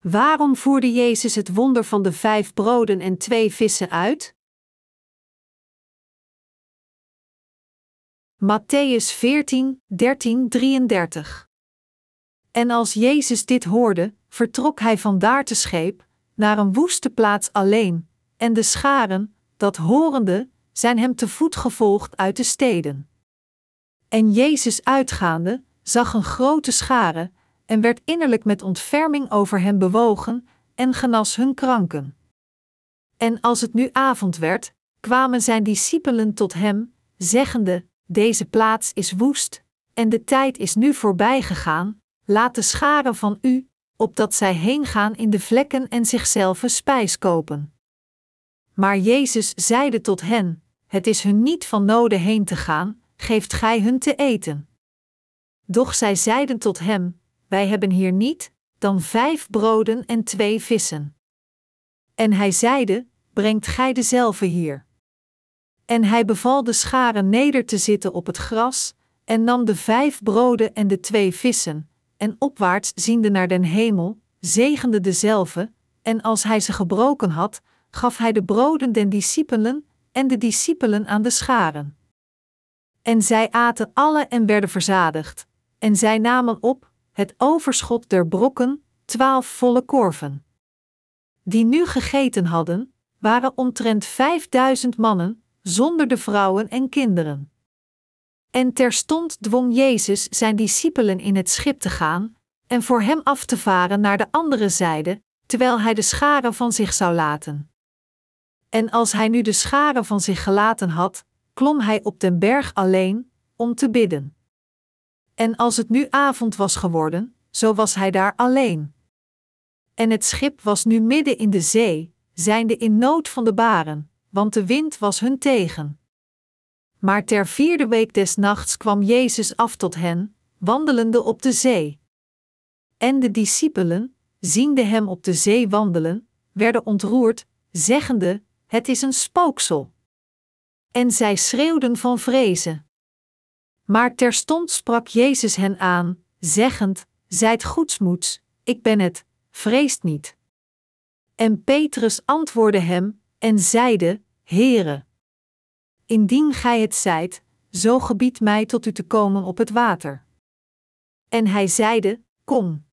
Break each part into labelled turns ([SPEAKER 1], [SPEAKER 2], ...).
[SPEAKER 1] Waarom voerde Jezus het wonder van de vijf broden en twee vissen uit? Matthäus 14, 13, 33 En als Jezus dit hoorde, vertrok hij vandaar te scheep, naar een woeste plaats alleen, en de scharen, dat horende, zijn hem te voet gevolgd uit de steden. En Jezus uitgaande, zag een grote schare, en werd innerlijk met ontferming over hen bewogen, en genas hun kranken. En als het nu avond werd, kwamen zijn discipelen tot hem, zeggende: Deze plaats is woest, en de tijd is nu voorbij gegaan, laat de scharen van u, opdat zij heengaan in de vlekken en zichzelf spijs kopen. Maar Jezus zeide tot hen: Het is hun niet van noden heen te gaan, geeft gij hun te eten. Doch zij zeiden tot hem: Wij hebben hier niet dan vijf broden en twee vissen. En hij zeide: Brengt gij dezelfde hier. En hij beval de scharen neder te zitten op het gras, en nam de vijf broden en de twee vissen, en opwaarts ziende naar den hemel, zegende dezelfde, en als hij ze gebroken had, gaf hij de broden den discipelen, en de discipelen aan de scharen. En zij aten alle en werden verzadigd, en zij namen op het overschot der brokken, twaalf volle korven. Die nu gegeten hadden, waren omtrent vijfduizend mannen, zonder de vrouwen en kinderen. En terstond dwong Jezus zijn discipelen in het schip te gaan en voor hem af te varen naar de andere zijde, terwijl hij de scharen van zich zou laten. En als hij nu de scharen van zich gelaten had, klom hij op den berg alleen, om te bidden. En als het nu avond was geworden, zo was hij daar alleen. En het schip was nu midden in de zee, zijnde in nood van de baren, want de wind was hun tegen. Maar ter vierde week des nachts kwam Jezus af tot hen, wandelende op de zee. En de discipelen, ziende hem op de zee wandelen, werden ontroerd, zeggende: Het is een spooksel. En zij schreeuwden van vrezen. Maar terstond sprak Jezus hen aan, zeggend: Zijt goedsmoeds, ik ben het, vreest niet. En Petrus antwoordde hem en zeide: Heere, indien gij het zijt, zo gebied mij tot u te komen op het water. En hij zeide: Kom.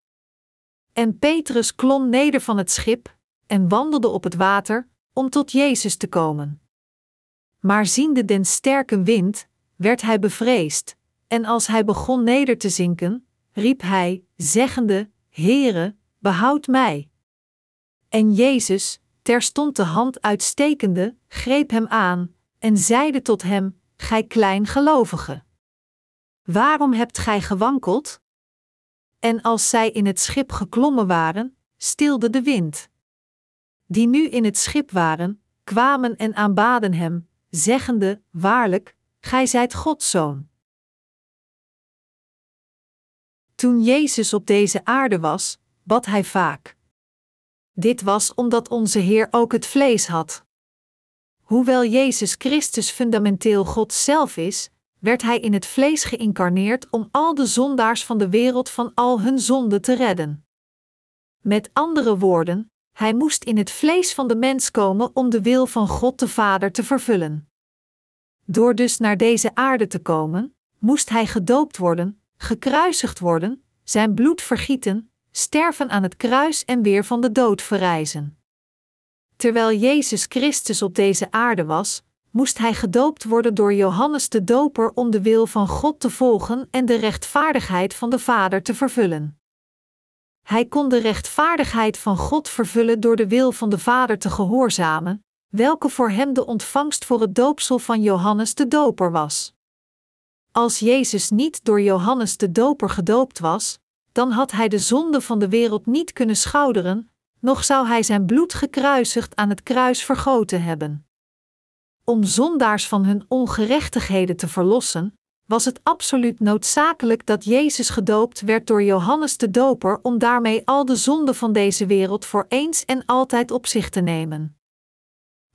[SPEAKER 1] En Petrus klom neder van het schip en wandelde op het water om tot Jezus te komen. Maar ziende den sterke wind, werd hij bevreesd, en als hij begon neder te zinken, riep hij, zeggende: Heere, behoud mij. En Jezus, terstond de hand uitstekende, greep hem aan en zeide tot hem: Gij kleingelovige. Waarom hebt gij gewankeld? En als zij in het schip geklommen waren, stilde de wind. Die nu in het schip waren, kwamen en aanbaden hem, zeggende: Waarlijk, gij zijt Gods zoon. Toen Jezus op deze aarde was, bad hij vaak. Dit was omdat onze Heer ook het vlees had. Hoewel Jezus Christus fundamenteel God zelf is, werd Hij in het vlees geïncarneerd om al de zondaars van de wereld van al hun zonden te redden. Met andere woorden, Hij moest in het vlees van de mens komen om de wil van God de Vader te vervullen. Door dus naar deze aarde te komen, moest Hij gedoopt worden, gekruisigd worden, zijn bloed vergieten, sterven aan het kruis en weer van de dood verrijzen. Terwijl Jezus Christus op deze aarde was, moest hij gedoopt worden door Johannes de Doper om de wil van God te volgen en de rechtvaardigheid van de Vader te vervullen. Hij kon de rechtvaardigheid van God vervullen door de wil van de Vader te gehoorzamen, welke voor hem de ontvangst voor het doopsel van Johannes de Doper was. Als Jezus niet door Johannes de Doper gedoopt was, dan had hij de zonde van de wereld niet kunnen schouderen, nog zou hij zijn bloed gekruisigd aan het kruis vergoten hebben. Om zondaars van hun ongerechtigheden te verlossen, was het absoluut noodzakelijk dat Jezus gedoopt werd door Johannes de Doper om daarmee al de zonden van deze wereld voor eens en altijd op zich te nemen.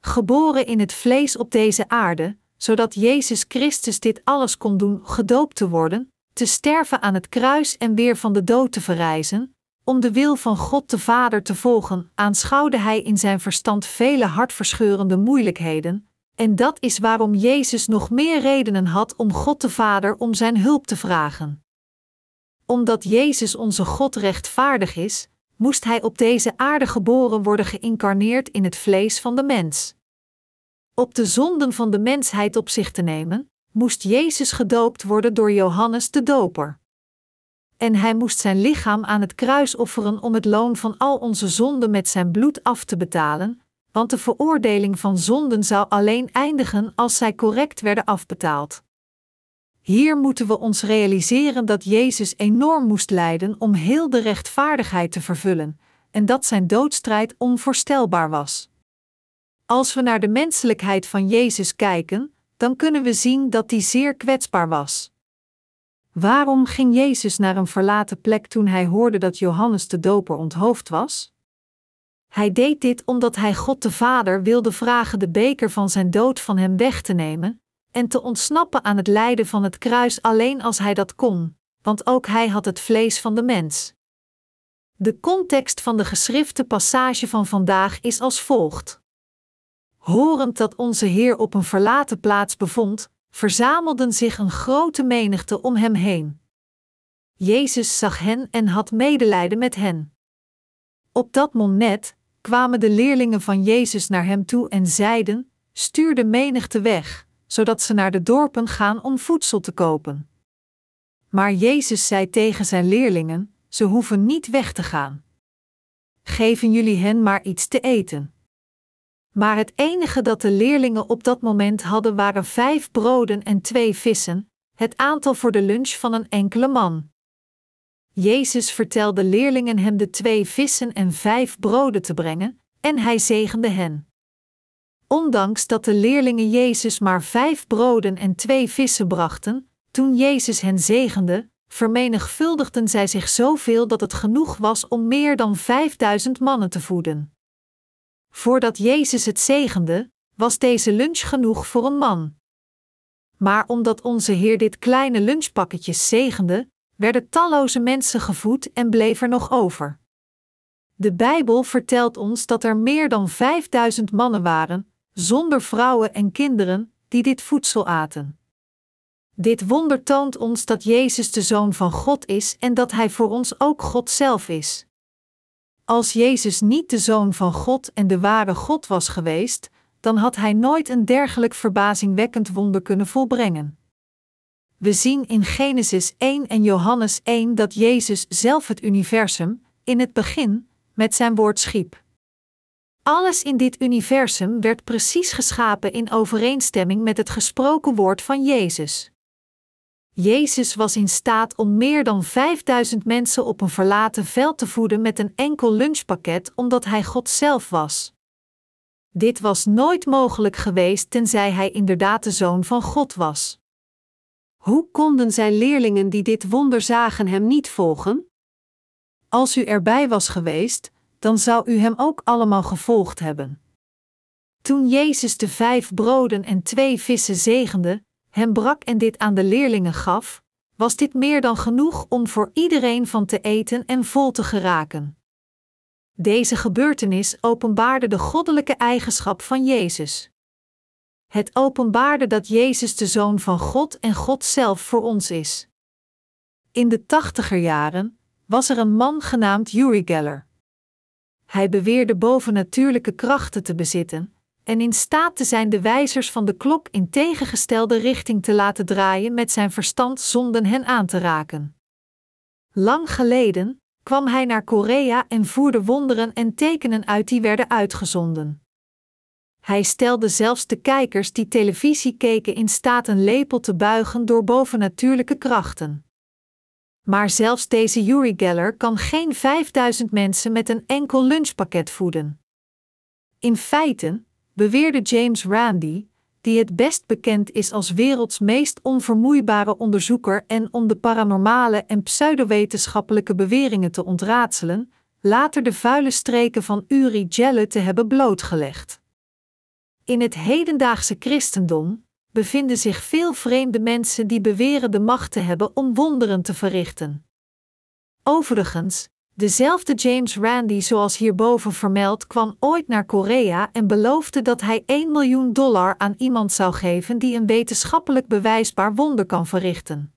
[SPEAKER 1] Geboren in het vlees op deze aarde, zodat Jezus Christus dit alles kon doen, gedoopt te worden, te sterven aan het kruis en weer van de dood te verrijzen, om de wil van God de Vader te volgen, aanschouwde hij in zijn verstand vele hartverscheurende moeilijkheden, en dat is waarom Jezus nog meer redenen had om God de Vader om zijn hulp te vragen. Omdat Jezus onze God rechtvaardig is, moest hij op deze aarde geboren worden geïncarneerd in het vlees van de mens. Op de zonden van de mensheid op zich te nemen, moest Jezus gedoopt worden door Johannes de Doper. En hij moest zijn lichaam aan het kruis offeren om het loon van al onze zonden met zijn bloed af te betalen, want de veroordeling van zonden zou alleen eindigen als zij correct werden afbetaald. Hier moeten we ons realiseren dat Jezus enorm moest lijden om heel de rechtvaardigheid te vervullen, en dat zijn doodstrijd onvoorstelbaar was. Als we naar de menselijkheid van Jezus kijken, dan kunnen we zien dat die zeer kwetsbaar was. Waarom ging Jezus naar een verlaten plek toen hij hoorde dat Johannes de Doper onthoofd was? Hij deed dit omdat hij God de Vader wilde vragen de beker van zijn dood van hem weg te nemen en te ontsnappen aan het lijden van het kruis alleen als hij dat kon, want ook hij had het vlees van de mens. De context van de geschrifte passage van vandaag is als volgt. Horend dat onze Heer op een verlaten plaats bevond, verzamelden zich een grote menigte om hem heen. Jezus zag hen en had medelijden met hen. Op dat moment kwamen de leerlingen van Jezus naar hem toe en zeiden: Stuur de menigte weg, zodat ze naar de dorpen gaan om voedsel te kopen. Maar Jezus zei tegen zijn leerlingen: Ze hoeven niet weg te gaan. Geven jullie hen maar iets te eten. Maar het enige dat de leerlingen op dat moment hadden waren vijf broden en twee vissen, het aantal voor de lunch van een enkele man. Jezus vertelde leerlingen hem de twee vissen en vijf broden te brengen, en hij zegende hen. Ondanks dat de leerlingen Jezus maar vijf broden en twee vissen brachten, toen Jezus hen zegende, vermenigvuldigden zij zich zoveel dat het genoeg was om meer dan vijfduizend mannen te voeden. Voordat Jezus het zegende, was deze lunch genoeg voor een man. Maar omdat onze Heer dit kleine lunchpakketje zegende, werden talloze mensen gevoed en bleef er nog over. De Bijbel vertelt ons dat er meer dan vijfduizend mannen waren, zonder vrouwen en kinderen, die dit voedsel aten. Dit wonder toont ons dat Jezus de Zoon van God is en dat Hij voor ons ook God zelf is. Als Jezus niet de Zoon van God en de ware God was geweest, dan had Hij nooit een dergelijk verbazingwekkend wonder kunnen volbrengen. We zien in Genesis 1 en Johannes 1 dat Jezus zelf het universum, in het begin, met zijn woord schiep. Alles in dit universum werd precies geschapen in overeenstemming met het gesproken woord van Jezus. Jezus was in staat om meer dan 5000 mensen op een verlaten veld te voeden met een enkel lunchpakket omdat hij God zelf was. Dit was nooit mogelijk geweest tenzij hij inderdaad de zoon van God was. Hoe konden zijn leerlingen die dit wonder zagen hem niet volgen? Als u erbij was geweest, dan zou u hem ook allemaal gevolgd hebben. Toen Jezus de vijf broden en twee vissen zegende, hem brak en dit aan de leerlingen gaf, was dit meer dan genoeg om voor iedereen van te eten en vol te geraken. Deze gebeurtenis openbaarde de goddelijke eigenschap van Jezus. Het openbaarde dat Jezus de Zoon van God en God zelf voor ons is. In de tachtiger jaren was er een man genaamd Uri Geller. Hij beweerde bovennatuurlijke krachten te bezitten en in staat te zijn de wijzers van de klok in tegengestelde richting te laten draaien met zijn verstand zonder hen aan te raken. Lang geleden kwam hij naar Korea en voerde wonderen en tekenen uit die werden uitgezonden. Hij stelde zelfs de kijkers die televisie keken in staat een lepel te buigen door bovennatuurlijke krachten. Maar zelfs deze Uri Geller kan geen 5000 mensen met een enkel lunchpakket voeden. In feite, beweerde James Randi, die het best bekend is als werelds meest onvermoeibare onderzoeker en om de paranormale en pseudowetenschappelijke beweringen te ontraadselen, later de vuile streken van Uri Geller te hebben blootgelegd. In het hedendaagse christendom bevinden zich veel vreemde mensen die beweren de macht te hebben om wonderen te verrichten. Overigens, Dezelfde James Randi, zoals hierboven vermeld, kwam ooit naar Korea en beloofde dat hij 1 miljoen dollar aan iemand zou geven die een wetenschappelijk bewijsbaar wonder kan verrichten.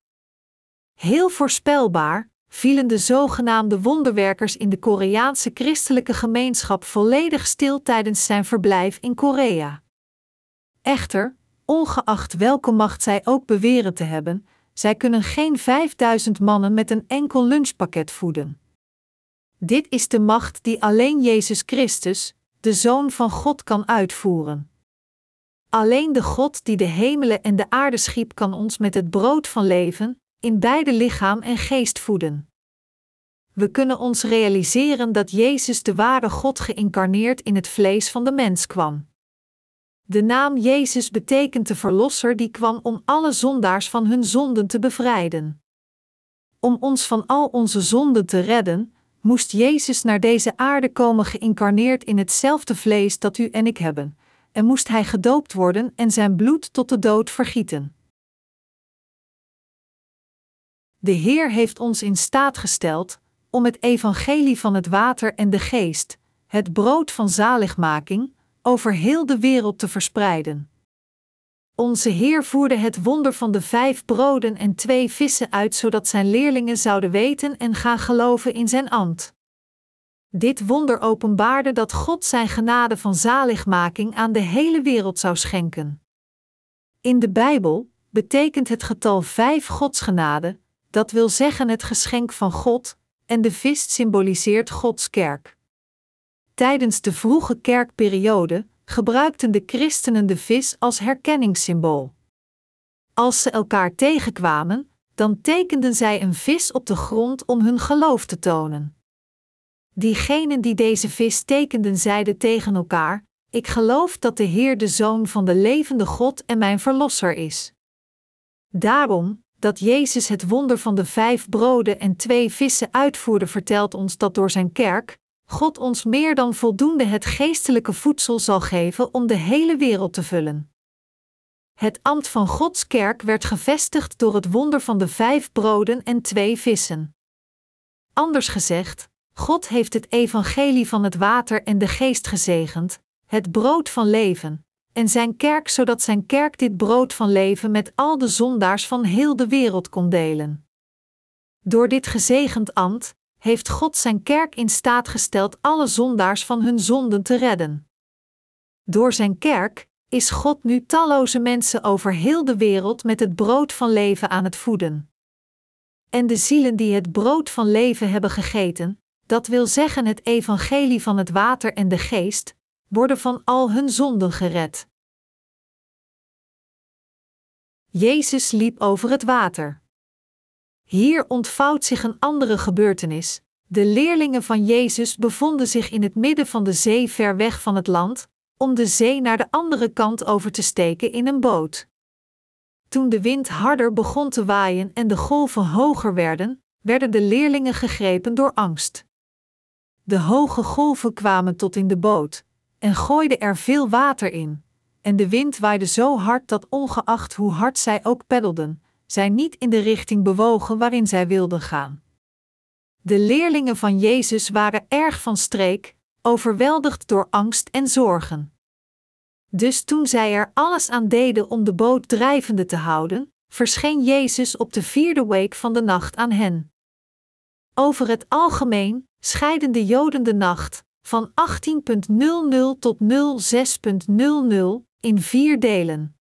[SPEAKER 1] Heel voorspelbaar vielen de zogenaamde wonderwerkers in de Koreaanse christelijke gemeenschap volledig stil tijdens zijn verblijf in Korea. Echter, ongeacht welke macht zij ook beweren te hebben, zij kunnen geen 5000 mannen met een enkel lunchpakket voeden. Dit is de macht die alleen Jezus Christus, de Zoon van God, kan uitvoeren. Alleen de God die de hemelen en de aarde schiep, kan ons met het brood van leven, in beide lichaam en geest voeden. We kunnen ons realiseren dat Jezus de ware God geïncarneerd in het vlees van de mens kwam. De naam Jezus betekent de Verlosser die kwam om alle zondaars van hun zonden te bevrijden. Om ons van al onze zonden te redden, moest Jezus naar deze aarde komen geïncarneerd in hetzelfde vlees dat u en ik hebben, en moest hij gedoopt worden en zijn bloed tot de dood vergieten. De Heer heeft ons in staat gesteld om het evangelie van het water en de geest, het brood van zaligmaking, over heel de wereld te verspreiden. Onze Heer voerde het wonder van de vijf broden en twee vissen uit, zodat zijn leerlingen zouden weten en gaan geloven in zijn ambt. Dit wonder openbaarde dat God zijn genade van zaligmaking aan de hele wereld zou schenken. In de Bijbel betekent het getal vijf Godsgenade, dat wil zeggen het geschenk van God, en de vis symboliseert Gods kerk. Tijdens de vroege kerkperiode gebruikten de christenen de vis als herkenningssymbool. Als ze elkaar tegenkwamen, dan tekenden zij een vis op de grond om hun geloof te tonen. Diegenen die deze vis tekenden zeiden tegen elkaar: Ik geloof dat de Heer de Zoon van de levende God en mijn Verlosser is. Daarom, dat Jezus het wonder van de vijf broden en twee vissen uitvoerde, vertelt ons dat door zijn kerk, God ons meer dan voldoende het geestelijke voedsel zal geven om de hele wereld te vullen. Het ambt van Gods kerk werd gevestigd door het wonder van de vijf broden en twee vissen. Anders gezegd, God heeft het evangelie van het water en de geest gezegend, het brood van leven, en zijn kerk zodat zijn kerk dit brood van leven met al de zondaars van heel de wereld kon delen. Door dit gezegend ambt heeft God zijn kerk in staat gesteld alle zondaars van hun zonden te redden. Door zijn kerk is God nu talloze mensen over heel de wereld met het brood van leven aan het voeden. En de zielen die het brood van leven hebben gegeten, dat wil zeggen het evangelie van het water en de geest, worden van al hun zonden gered. Jezus liep over het water. Hier ontvouwt zich een andere gebeurtenis. De leerlingen van Jezus bevonden zich in het midden van de zee ver weg van het land, om de zee naar de andere kant over te steken in een boot. Toen de wind harder begon te waaien en de golven hoger werden, werden de leerlingen gegrepen door angst. De hoge golven kwamen tot in de boot en gooiden er veel water in, en de wind waaide zo hard dat ongeacht hoe hard zij ook peddelden, zij niet in de richting bewogen waarin zij wilden gaan. De leerlingen van Jezus waren erg van streek, overweldigd door angst en zorgen. Dus toen zij er alles aan deden om de boot drijvende te houden, verscheen Jezus op de vierde week van de nacht aan hen. Over het algemeen scheiden de Joden de nacht van 18.00 tot 06.00 in vier delen.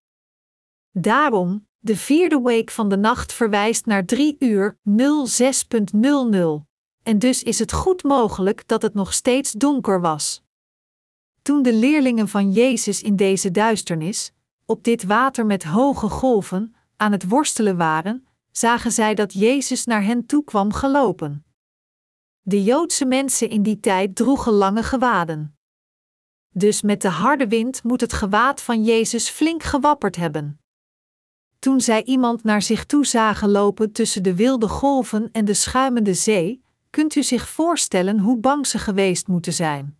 [SPEAKER 1] Daarom, de vierde week van de nacht verwijst naar 3 uur 06.00, en dus is het goed mogelijk dat het nog steeds donker was. Toen de leerlingen van Jezus in deze duisternis, op dit water met hoge golven, aan het worstelen waren, zagen zij dat Jezus naar hen toe kwam gelopen. De Joodse mensen in die tijd droegen lange gewaden. Dus met de harde wind moet het gewaad van Jezus flink gewapperd hebben. Toen zij iemand naar zich toe zagen lopen tussen de wilde golven en de schuimende zee, kunt u zich voorstellen hoe bang ze geweest moeten zijn.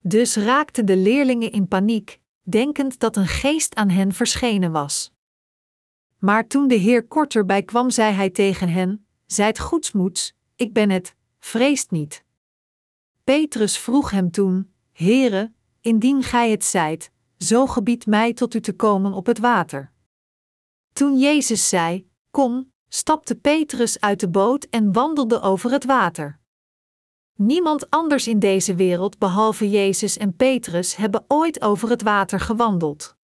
[SPEAKER 1] Dus raakten de leerlingen in paniek, denkend dat een geest aan hen verschenen was. Maar toen de Heer korter bij kwam, zei hij tegen hen: Zijt goedsmoeds, ik ben het, vreest niet. Petrus vroeg hem toen: Heere, indien gij het zijt, zo gebied mij tot u te komen op het water. Toen Jezus zei: Kom, stapte Petrus uit de boot en wandelde over het water. Niemand anders in deze wereld behalve Jezus en Petrus hebben ooit over het water gewandeld.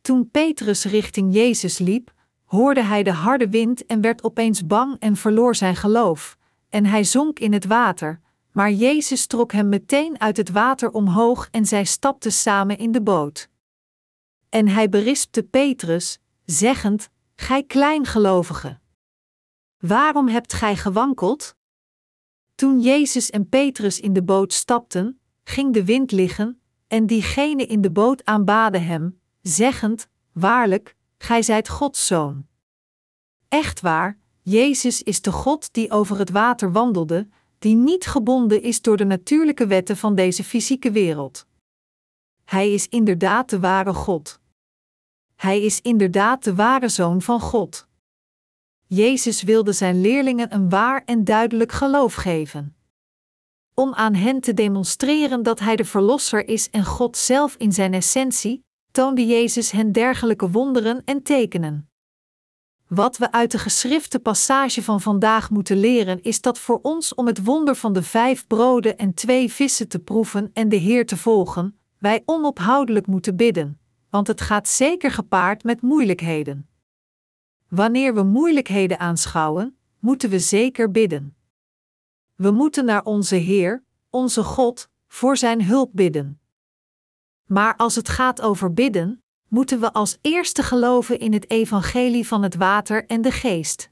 [SPEAKER 1] Toen Petrus richting Jezus liep, hoorde hij de harde wind en werd opeens bang en verloor zijn geloof, en hij zonk in het water, maar Jezus trok hem meteen uit het water omhoog en zij stapten samen in de boot. En hij berispte Petrus, zeggend: Gij kleingelovige! Waarom hebt gij gewankeld? Toen Jezus en Petrus in de boot stapten, ging de wind liggen, en diegenen in de boot aanbaden hem, zeggend: Waarlijk, gij zijt Gods zoon. Echt waar, Jezus is de God die over het water wandelde, die niet gebonden is door de natuurlijke wetten van deze fysieke wereld. Hij is inderdaad de ware God. Hij is inderdaad de ware zoon van God. Jezus wilde zijn leerlingen een waar en duidelijk geloof geven. Om aan hen te demonstreren dat Hij de Verlosser is en God zelf in zijn essentie, toonde Jezus hen dergelijke wonderen en tekenen. Wat we uit de geschrifte passage van vandaag moeten leren is dat voor ons om het wonder van de vijf broden en twee vissen te proeven en de Heer te volgen, wij onophoudelijk moeten bidden, want het gaat zeker gepaard met moeilijkheden. Wanneer we moeilijkheden aanschouwen, moeten we zeker bidden. We moeten naar onze Heer, onze God, voor Zijn hulp bidden. Maar als het gaat over bidden, moeten we als eerste geloven in het evangelie van het water en de geest.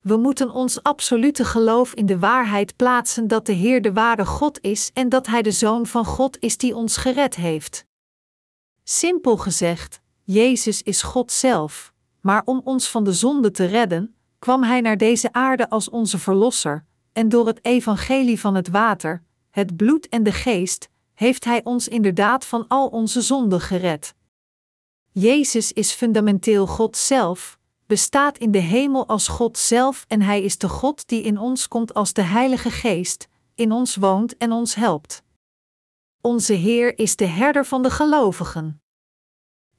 [SPEAKER 1] We moeten ons absolute geloof in de waarheid plaatsen dat de Heer de ware God is en dat Hij de Zoon van God is die ons gered heeft. Simpel gezegd, Jezus is God zelf, maar om ons van de zonde te redden, kwam Hij naar deze aarde als onze Verlosser, en door het evangelie van het water, het bloed en de geest, heeft Hij ons inderdaad van al onze zonden gered. Jezus is fundamenteel God zelf, bestaat in de hemel als God zelf en Hij is de God die in ons komt als de Heilige Geest, in ons woont en ons helpt. Onze Heer is de herder van de gelovigen.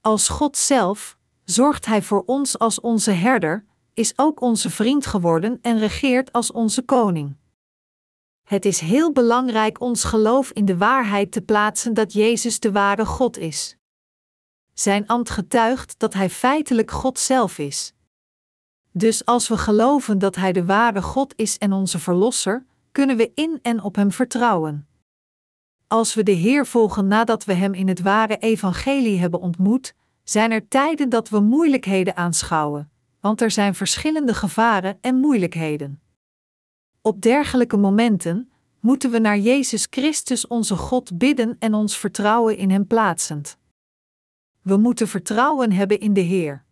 [SPEAKER 1] Als God zelf zorgt Hij voor ons als onze herder, is ook onze vriend geworden en regeert als onze koning. Het is heel belangrijk ons geloof in de waarheid te plaatsen dat Jezus de ware God is. Zijn ambt getuigt dat Hij feitelijk God zelf is. Dus als we geloven dat Hij de ware God is en onze Verlosser, kunnen we in en op Hem vertrouwen. Als we de Heer volgen nadat we Hem in het ware evangelie hebben ontmoet, zijn er tijden dat we moeilijkheden aanschouwen, want er zijn verschillende gevaren en moeilijkheden. Op dergelijke momenten moeten we naar Jezus Christus onze God bidden en ons vertrouwen in Hem plaatsend. We moeten vertrouwen hebben in de Heer.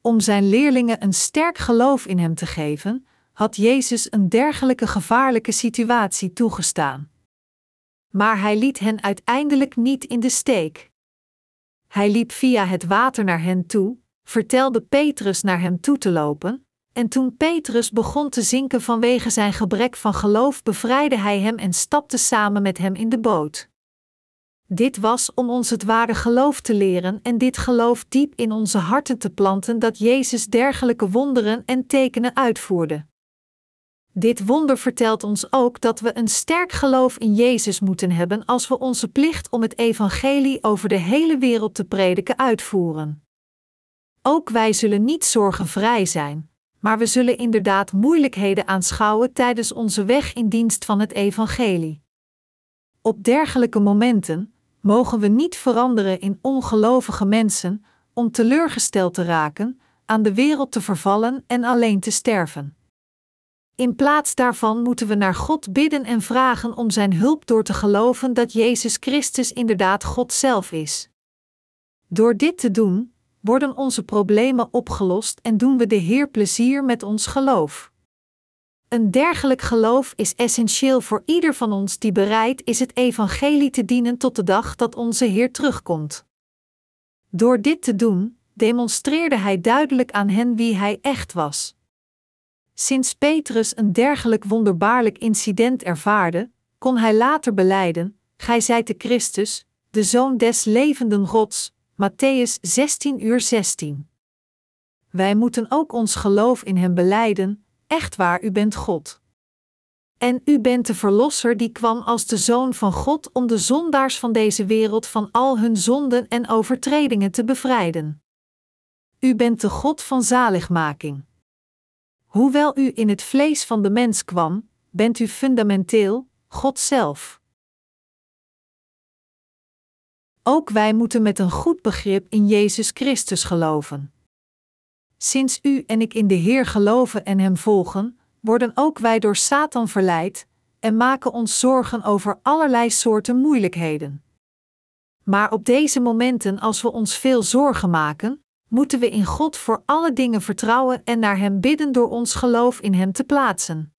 [SPEAKER 1] Om zijn leerlingen een sterk geloof in Hem te geven, had Jezus een dergelijke gevaarlijke situatie toegestaan. Maar Hij liet hen uiteindelijk niet in de steek. Hij liep via het water naar hen toe, vertelde Petrus naar hem toe te lopen, en toen Petrus begon te zinken vanwege zijn gebrek van geloof, bevrijdde hij hem en stapte samen met hem in de boot. Dit was om ons het ware geloof te leren en dit geloof diep in onze harten te planten dat Jezus dergelijke wonderen en tekenen uitvoerde. Dit wonder vertelt ons ook dat we een sterk geloof in Jezus moeten hebben als we onze plicht om het evangelie over de hele wereld te prediken uitvoeren. Ook wij zullen niet zorgenvrij zijn, maar we zullen inderdaad moeilijkheden aanschouwen tijdens onze weg in dienst van het evangelie. Op dergelijke momenten mogen we niet veranderen in ongelovige mensen om teleurgesteld te raken, aan de wereld te vervallen en alleen te sterven. In plaats daarvan moeten we naar God bidden en vragen om Zijn hulp door te geloven dat Jezus Christus inderdaad God zelf is. Door dit te doen, worden onze problemen opgelost en doen we de Heer plezier met ons geloof. Een dergelijk geloof is essentieel voor ieder van ons die bereid is het evangelie te dienen tot de dag dat onze Heer terugkomt. Door dit te doen, demonstreerde Hij duidelijk aan hen wie Hij echt was. Sinds Petrus een dergelijk wonderbaarlijk incident ervaarde, kon hij later beleiden: Gij zijt de Christus, de Zoon des levenden Gods. Matthäus 16 uur 16. Wij moeten ook ons geloof in Hem beleiden, echt waar u bent God. En u bent de Verlosser die kwam als de Zoon van God om de zondaars van deze wereld van al hun zonden en overtredingen te bevrijden. U bent de God van zaligmaking. Hoewel u in het vlees van de mens kwam, bent u fundamenteel God zelf. Ook wij moeten met een goed begrip in Jezus Christus geloven. Sinds u en ik in de Heer geloven en Hem volgen, worden ook wij door Satan verleid en maken ons zorgen over allerlei soorten moeilijkheden. Maar op deze momenten, als we ons veel zorgen maken, moeten we in God voor alle dingen vertrouwen en naar Hem bidden door ons geloof in Hem te plaatsen.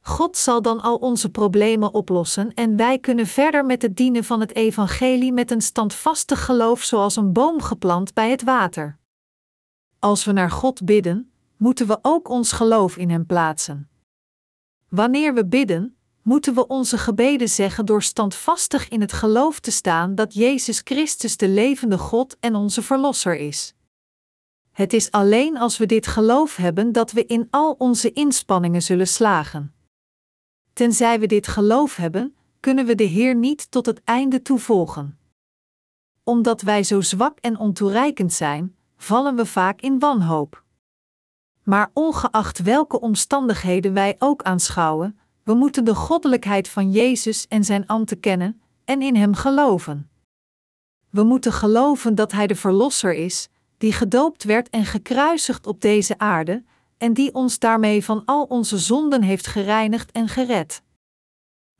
[SPEAKER 1] God zal dan al onze problemen oplossen en wij kunnen verder met het dienen van het Evangelie met een standvastig geloof zoals een boom geplant bij het water. Als we naar God bidden, moeten we ook ons geloof in Hem plaatsen. Wanneer we bidden, moeten we onze gebeden zeggen door standvastig in het geloof te staan dat Jezus Christus de levende God en onze Verlosser is. Het is alleen als we dit geloof hebben dat we in al onze inspanningen zullen slagen. Tenzij we dit geloof hebben, kunnen we de Heer niet tot het einde toevolgen. Omdat wij zo zwak en ontoereikend zijn, vallen we vaak in wanhoop. Maar ongeacht welke omstandigheden wij ook aanschouwen, we moeten de goddelijkheid van Jezus en zijn ambten kennen en in Hem geloven. We moeten geloven dat Hij de Verlosser is, die gedoopt werd en gekruisigd op deze aarde, en die ons daarmee van al onze zonden heeft gereinigd en gered.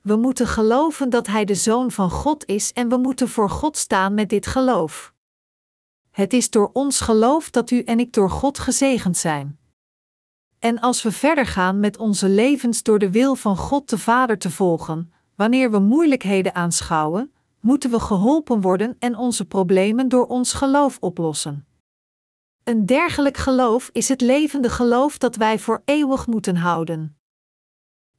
[SPEAKER 1] We moeten geloven dat Hij de Zoon van God is en we moeten voor God staan met dit geloof. Het is door ons geloof dat u en ik door God gezegend zijn. En als we verder gaan met onze levens door de wil van God de Vader te volgen, wanneer we moeilijkheden aanschouwen, moeten we geholpen worden en onze problemen door ons geloof oplossen. Een dergelijk geloof is het levende geloof dat wij voor eeuwig moeten houden.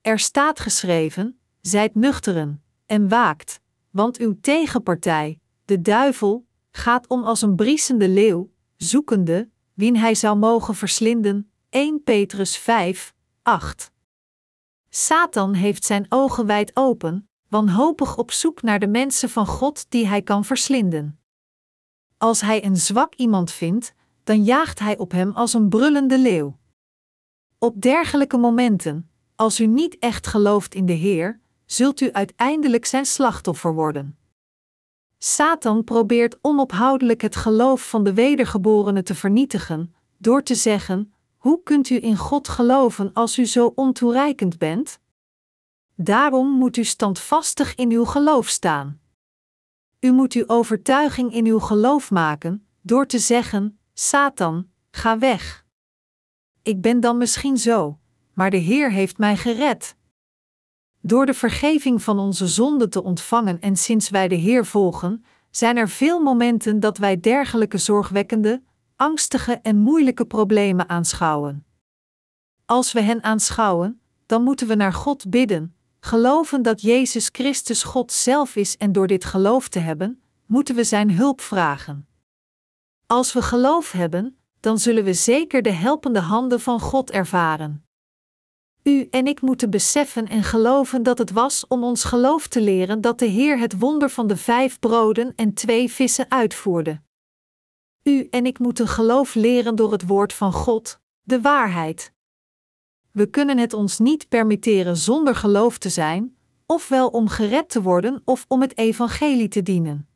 [SPEAKER 1] Er staat geschreven: Zijt nuchteren en waakt, want uw tegenpartij, de duivel, gaat om als een briesende leeuw, zoekende, wien hij zou mogen verslinden. 1 Petrus 5, 8. Satan heeft zijn ogen wijd open, wanhopig op zoek naar de mensen van God die hij kan verslinden. Als hij een zwak iemand vindt, dan jaagt hij op hem als een brullende leeuw. Op dergelijke momenten, als u niet echt gelooft in de Heer, zult u uiteindelijk zijn slachtoffer worden. Satan probeert onophoudelijk het geloof van de wedergeborenen te vernietigen, door te zeggen: Hoe kunt u in God geloven als u zo ontoereikend bent? Daarom moet u standvastig in uw geloof staan. U moet uw overtuiging in uw geloof maken, door te zeggen: Satan, ga weg. Ik ben dan misschien zo, maar de Heer heeft mij gered. Door de vergeving van onze zonden te ontvangen en sinds wij de Heer volgen, zijn er veel momenten dat wij dergelijke zorgwekkende, angstige en moeilijke problemen aanschouwen. Als we hen aanschouwen, dan moeten we naar God bidden, geloven dat Jezus Christus God zelf is en door dit geloof te hebben, moeten we Zijn hulp vragen. Als we geloof hebben, dan zullen we zeker de helpende handen van God ervaren. U en ik moeten beseffen en geloven dat het was om ons geloof te leren dat de Heer het wonder van de vijf broden en twee vissen uitvoerde. U en ik moeten geloof leren door het woord van God, de waarheid. We kunnen het ons niet permitteren zonder geloof te zijn, ofwel om gered te worden of om het evangelie te dienen.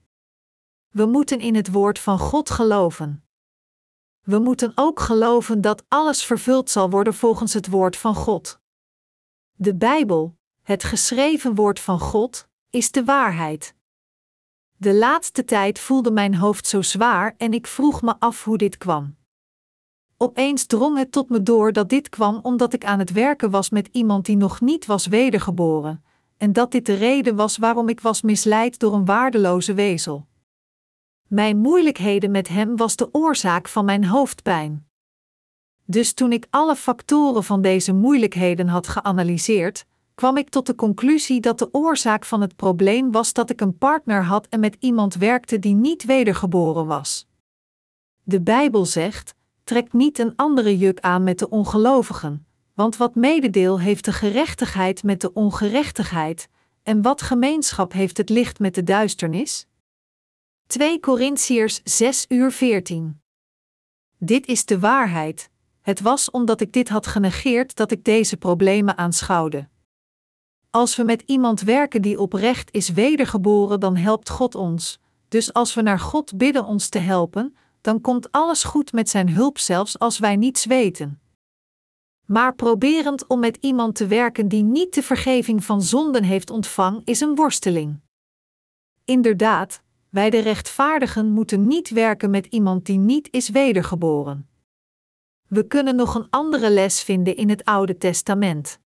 [SPEAKER 1] We moeten in het woord van God geloven. We moeten ook geloven dat alles vervuld zal worden volgens het woord van God. De Bijbel, het geschreven woord van God, is de waarheid. De laatste tijd voelde mijn hoofd zo zwaar en ik vroeg me af hoe dit kwam. Opeens drong het tot me door dat dit kwam omdat ik aan het werken was met iemand die nog niet was wedergeboren, en dat dit de reden was waarom ik was misleid door een waardeloze wezel. Mijn moeilijkheden met hem was de oorzaak van mijn hoofdpijn. Dus toen ik alle factoren van deze moeilijkheden had geanalyseerd, kwam ik tot de conclusie dat de oorzaak van het probleem was dat ik een partner had en met iemand werkte die niet wedergeboren was. De Bijbel zegt: trek niet een andere juk aan met de ongelovigen, want wat mededeel heeft de gerechtigheid met de ongerechtigheid, en wat gemeenschap heeft het licht met de duisternis? 2 Korintiërs 6 uur 14. Dit is de waarheid. Het was omdat ik dit had genegeerd dat ik deze problemen aanschouwde. Als we met iemand werken die oprecht is wedergeboren, dan helpt God ons. Dus als we naar God bidden ons te helpen, dan komt alles goed met Zijn hulp, zelfs als wij niets weten. Maar proberend om met iemand te werken die niet de vergeving van zonden heeft ontvangen, is een worsteling. Inderdaad, wij de rechtvaardigen moeten niet werken met iemand die niet is wedergeboren. We kunnen nog een andere les vinden in het Oude Testament.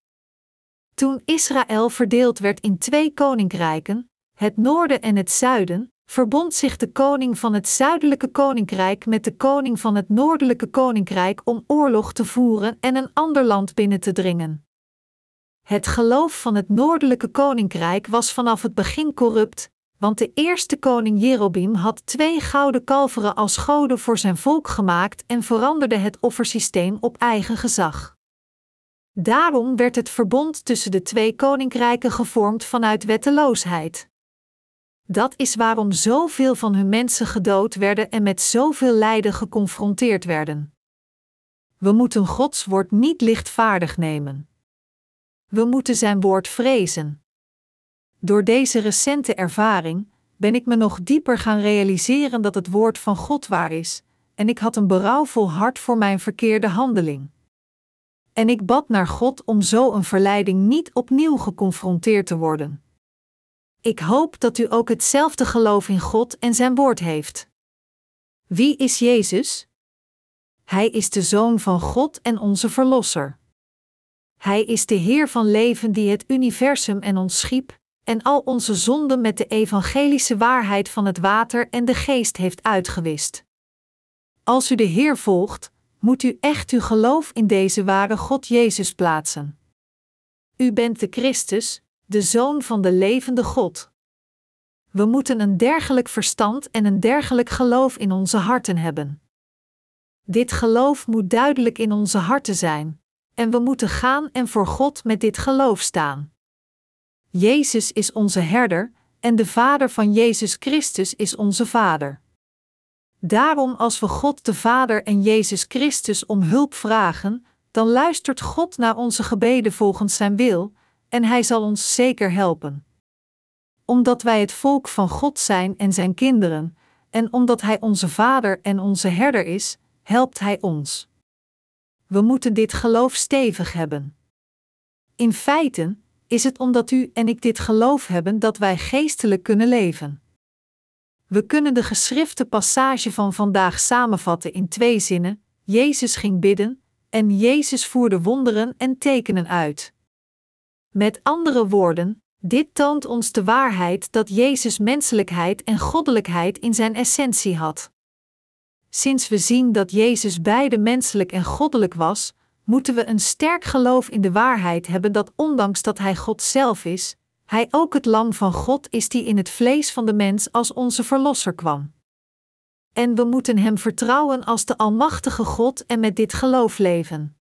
[SPEAKER 1] Toen Israël verdeeld werd in twee koninkrijken, het noorden en het zuiden, verbond zich de koning van het zuidelijke koninkrijk met de koning van het noordelijke koninkrijk om oorlog te voeren en een ander land binnen te dringen. Het geloof van het noordelijke koninkrijk was vanaf het begin corrupt, want de eerste koning Jerobeam had twee gouden kalveren als goden voor zijn volk gemaakt en veranderde het offersysteem op eigen gezag. Daarom werd het verbond tussen de twee koninkrijken gevormd vanuit wetteloosheid. Dat is waarom zoveel van hun mensen gedood werden en met zoveel lijden geconfronteerd werden. We moeten Gods woord niet lichtvaardig nemen. We moeten zijn woord vrezen. Door deze recente ervaring ben ik me nog dieper gaan realiseren dat het woord van God waar is, en ik had een berouwvol hart voor mijn verkeerde handeling. En ik bad naar God om zo een verleiding niet opnieuw geconfronteerd te worden. Ik hoop dat u ook hetzelfde geloof in God en Zijn woord heeft. Wie is Jezus? Hij is de Zoon van God en onze Verlosser. Hij is de Heer van leven die het universum en ons schiep, en al onze zonden met de evangelische waarheid van het water en de geest heeft uitgewist. Als u de Heer volgt, moet u echt uw geloof in deze ware God Jezus plaatsen. U bent de Christus, de Zoon van de levende God. We moeten een dergelijk verstand en een dergelijk geloof in onze harten hebben. Dit geloof moet duidelijk in onze harten zijn, en we moeten gaan en voor God met dit geloof staan. Jezus is onze herder, en de Vader van Jezus Christus is onze Vader. Daarom, als we God de Vader en Jezus Christus om hulp vragen, dan luistert God naar onze gebeden volgens Zijn wil, en Hij zal ons zeker helpen. Omdat wij het volk van God zijn en Zijn kinderen, en omdat Hij onze Vader en onze herder is, helpt Hij ons. We moeten dit geloof stevig hebben. In feite is het omdat u en ik dit geloof hebben dat wij geestelijk kunnen leven. We kunnen de geschrifte passage van vandaag samenvatten in twee zinnen: Jezus ging bidden en Jezus voerde wonderen en tekenen uit. Met andere woorden, dit toont ons de waarheid dat Jezus menselijkheid en goddelijkheid in zijn essentie had. Sinds we zien dat Jezus beide menselijk en goddelijk was, moeten we een sterk geloof in de waarheid hebben dat ondanks dat Hij God zelf is, Hij ook het lam van God is die in het vlees van de mens als onze Verlosser kwam. En we moeten Hem vertrouwen als de Almachtige God en met dit geloof leven.